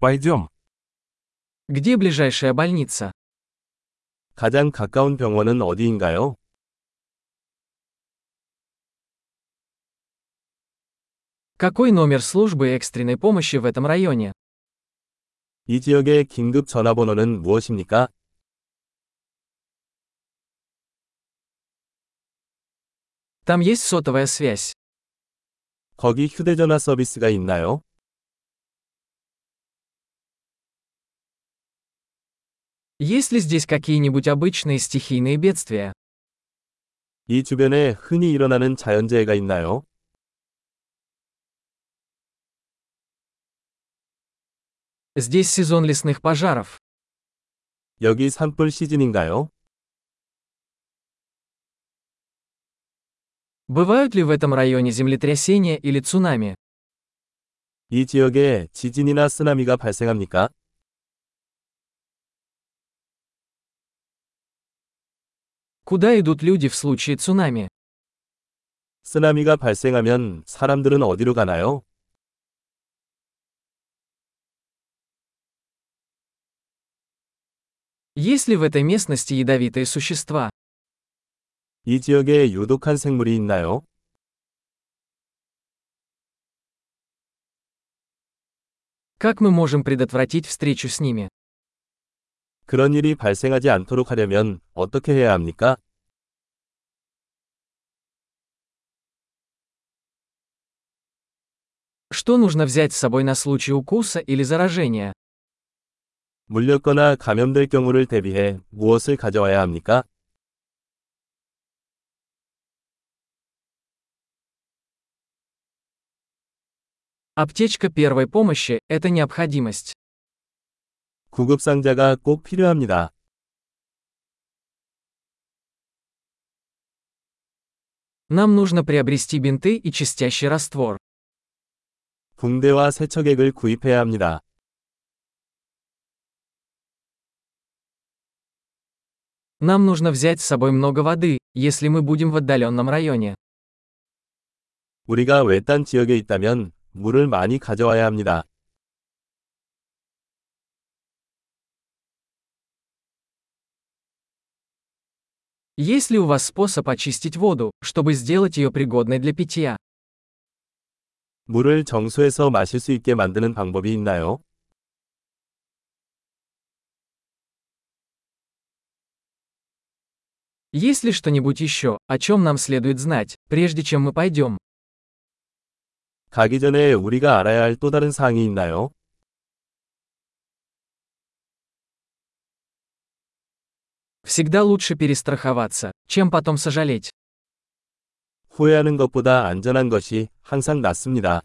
Пойдем. Где ближайшая больница? 가장 가까운 병원은 어디인가요? Какой номер службы экстренной помощи в этом районе? 이 지역의 긴급 전화번호는 무엇입니까? Там есть сотовая связь. 거기 휴대전화 서비스가 있나요? Есть ли здесь какие-нибудь обычные стихийные бедствия? 이 주변에 흔히 일어나는 자연재해가 있나요? Здесь сезон лесных пожаров. 여기 산불 시즌인가요? Бывают ли в этом районе землетрясения или цунами? 이 지역에 지진이나 쓰나미가 발생합니까? Куда идут люди в случае цунами? 쓰나미가 발생하면 사람들은 어디로 가나요? Есть ли в этой местности ядовитые существа? 이 지역에 유독한 생물이 있나요? Как мы можем предотвратить встречу с ними? 그런 일이 발생하지 않도록 하려면 어떻게 해야 합니까? Что нужно взять с собой на случай укуса или заражения? 물렸거나 감염될 경우를 대비해 무엇을 가져와야 합니까? Аптечка первой помощи – это необходимость. 구급상자가 꼭 필요합니다. Нам нужно приобрести бинты и чистящий раствор. 붕대와 세척액을 구입해야 합니다. Нам нужно взять с собой много воды, если мы будем в отдаленном районе. 우리가 외딴 지역에 있다면 물을 많이 가져와야 합니다. Есть ли у вас способ очистить воду, чтобы сделать ее пригодной для питья? 물을 정수해서 마실 수 있게 만드는 방법이 있나요? Есть ли что-нибудь еще, о чем нам следует знать, прежде чем мы пойдем? 가기 전에 우리가 알아야 할 또 다른 사항이 있나요? Всегда лучше перестраховаться, чем потом сожалеть. 후회하는 것보다 안전한 것이 항상 낫습니다.